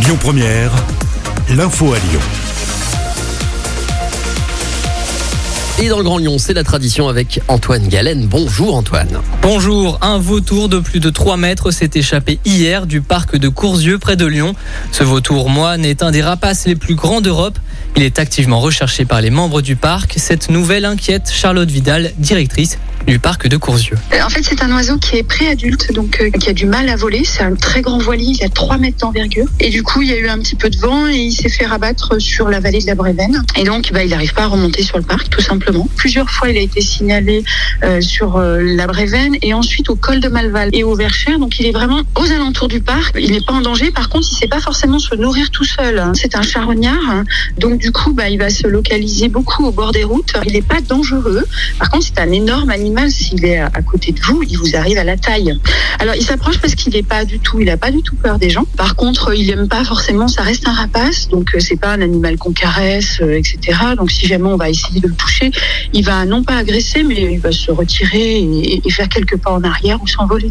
Lyon Première, l'info à Lyon. Et dans le Grand Lyon, c'est la tradition avec Antoine Galen. Bonjour Antoine. Bonjour, un vautour de plus de 3 mètres s'est échappé hier du parc de Courzieux près de Lyon. Ce vautour moine est un des rapaces les plus grands d'Europe. Il est activement recherché par les membres du parc. Cette nouvelle inquiète Charlotte Vidal, directrice du parc de Courzieux. Euh, En fait, c'est un oiseau qui est préadulte, donc euh, qui a du mal à voler. C'est un très grand voilier, il a 3 mètres d'envergure. Et du coup, il y a eu un petit peu de vent et il s'est fait rabattre sur la vallée de la Brévenne. Et donc, bah, il n'arrive pas à remonter sur le parc, tout simplement. Plusieurs fois, il a été signalé euh, sur la Brévenne et ensuite au col de Malval et au Verchères. Donc, il est vraiment aux alentours du parc. Il n'est pas en danger. Par contre, il ne sait pas forcément se nourrir tout seul. hein. C'est un charognard. hein. Donc, du coup, bah, il va se localiser beaucoup au bord des routes. Il n'est pas dangereux. Par contre, c'est un énorme animal. S'il est à côté de vous, il vous arrive à la taille. Alors, il s'approche parce qu'il n'est pas du tout, il n'a pas du tout peur des gens. Par contre, il aime pas forcément, ça reste un rapace. Donc, euh, c'est pas un animal qu'on caresse, euh, etc. Donc, si jamais on va essayer de le toucher, il va non pas agresser, mais il va se retirer et, et faire quelques pas en arrière ou s'envoler.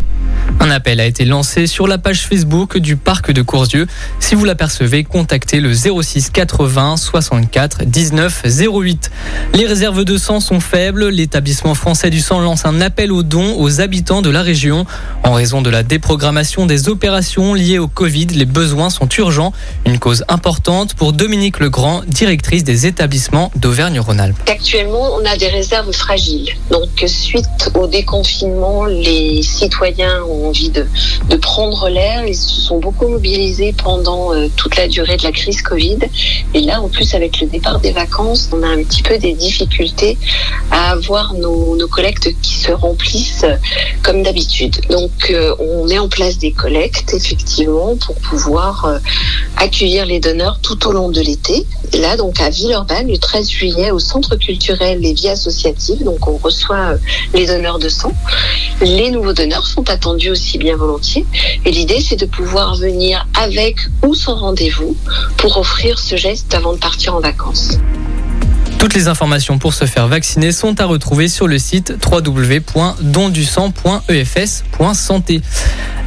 Un appel a été lancé sur la page Facebook du parc de Courzieux. Si vous l'apercevez, contactez le 06 80 64 19 08. Les réserves de sang sont faibles. L'établissement français du sang lance un appel aux dons aux habitants de la région. En raison de la déprogrammation des opérations liées au Covid, les besoins sont urgents. Une cause importante pour Dominique Legrand, directrice des établissements d'Auvergne-Rhône-Alpes. Actuellement, on a des réserves fragiles. Donc, suite au déconfinement, les citoyens ont envie de, prendre l'air. Ils se sont beaucoup mobilisés pendant euh, toute la durée de la crise Covid. Et là, en plus, avec le départ des vacances, on a un petit peu des difficultés à avoir nos, nos qui se remplissent comme d'habitude. Donc, euh, on met en place des collectes, effectivement, pour pouvoir euh, accueillir les donneurs tout au long de l'été. Là, donc, à Villeurbanne, le 13 juillet, au Centre culturel et vie associative, donc on reçoit euh, les donneurs de sang. Les nouveaux donneurs sont attendus aussi bien volontiers. Et l'idée, c'est de pouvoir venir avec ou sans rendez-vous pour offrir ce geste avant de partir en vacances. Toutes les informations pour se faire vacciner sont à retrouver sur le site www.dondusang.efs.santé.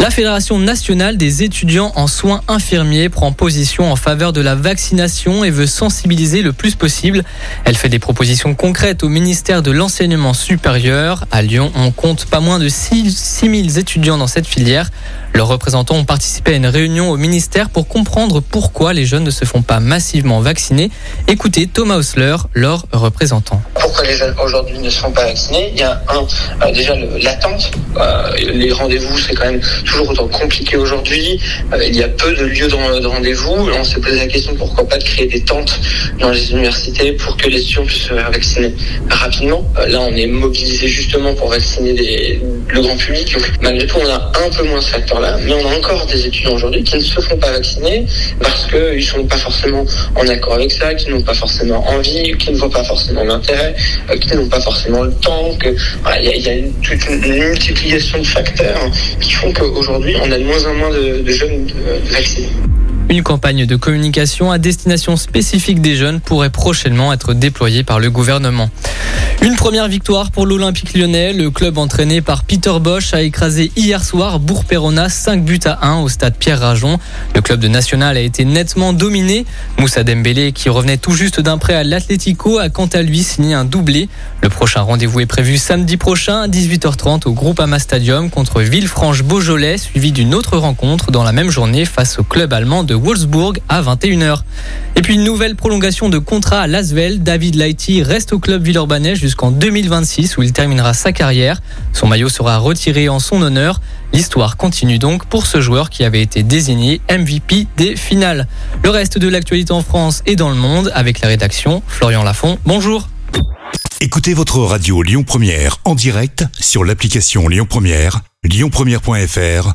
La Fédération nationale des étudiants en soins infirmiers prend position en faveur de la vaccination et veut sensibiliser le plus possible. Elle fait des propositions concrètes au ministère de l'Enseignement supérieur. À Lyon, on compte pas moins de 6 000 étudiants dans cette filière. Leurs représentants ont participé à une réunion au ministère pour comprendre pourquoi les jeunes ne se font pas massivement vacciner. Écoutez Thomas Osler, leur représentant. Pourquoi les aujourd'hui ne sont pas vaccinés Il y a un, euh, déjà l'attente. Euh, les rendez-vous, c'est quand même toujours autant compliqué aujourd'hui. Euh, il y a peu de lieux de, de rendez-vous. On s'est posé la question pourquoi pas de créer des tentes dans les universités pour que les étudiants puissent se faire vacciner rapidement. Euh, là, on est mobilisé justement pour vacciner le grand public. Malgré tout, on a un peu moins ce facteur-là, mais on a encore des étudiants aujourd'hui qui ne se font pas vacciner parce qu'ils ne sont pas forcément en accord avec ça, qui n'ont pas forcément envie, qui ne voient pas forcément l'intérêt, euh, qui n'ont pas forcément le temps. Que il y a, toute une, multiplication de facteurs qui font qu'aujourd'hui, on a de moins en moins de, de jeunes euh, vaccinés. Une campagne de communication à destination spécifique des jeunes pourrait prochainement être déployée par le gouvernement. Une première victoire pour l'Olympique lyonnais. Le club entraîné par Peter Bosch a écrasé hier soir Bourg-Perona 5 buts à 1 au stade Pierre Rajon. Le club de National a été nettement dominé. Moussa Dembélé, qui revenait tout juste d'un prêt à l'Atlético, a quant à lui signé un doublé. Le prochain rendez-vous est prévu samedi prochain à 18h30 au Groupama Stadium contre Villefranche-Beaujolais, suivi d'une autre rencontre dans la même journée face au club allemand de Wolfsburg à 21h. Et puis une nouvelle prolongation de contrat à Lasvel. David Lighty reste au club villeurbanais jusqu'en 2026 où il terminera sa carrière. Son maillot sera retiré en son honneur. L'histoire continue donc pour ce joueur qui avait été désigné MVP des finales. Le reste de l'actualité en France et dans le monde avec la rédaction Florian Lafont. Bonjour. Écoutez votre radio Lyon Première en direct sur l'application Lyon Première, lyonpremière.fr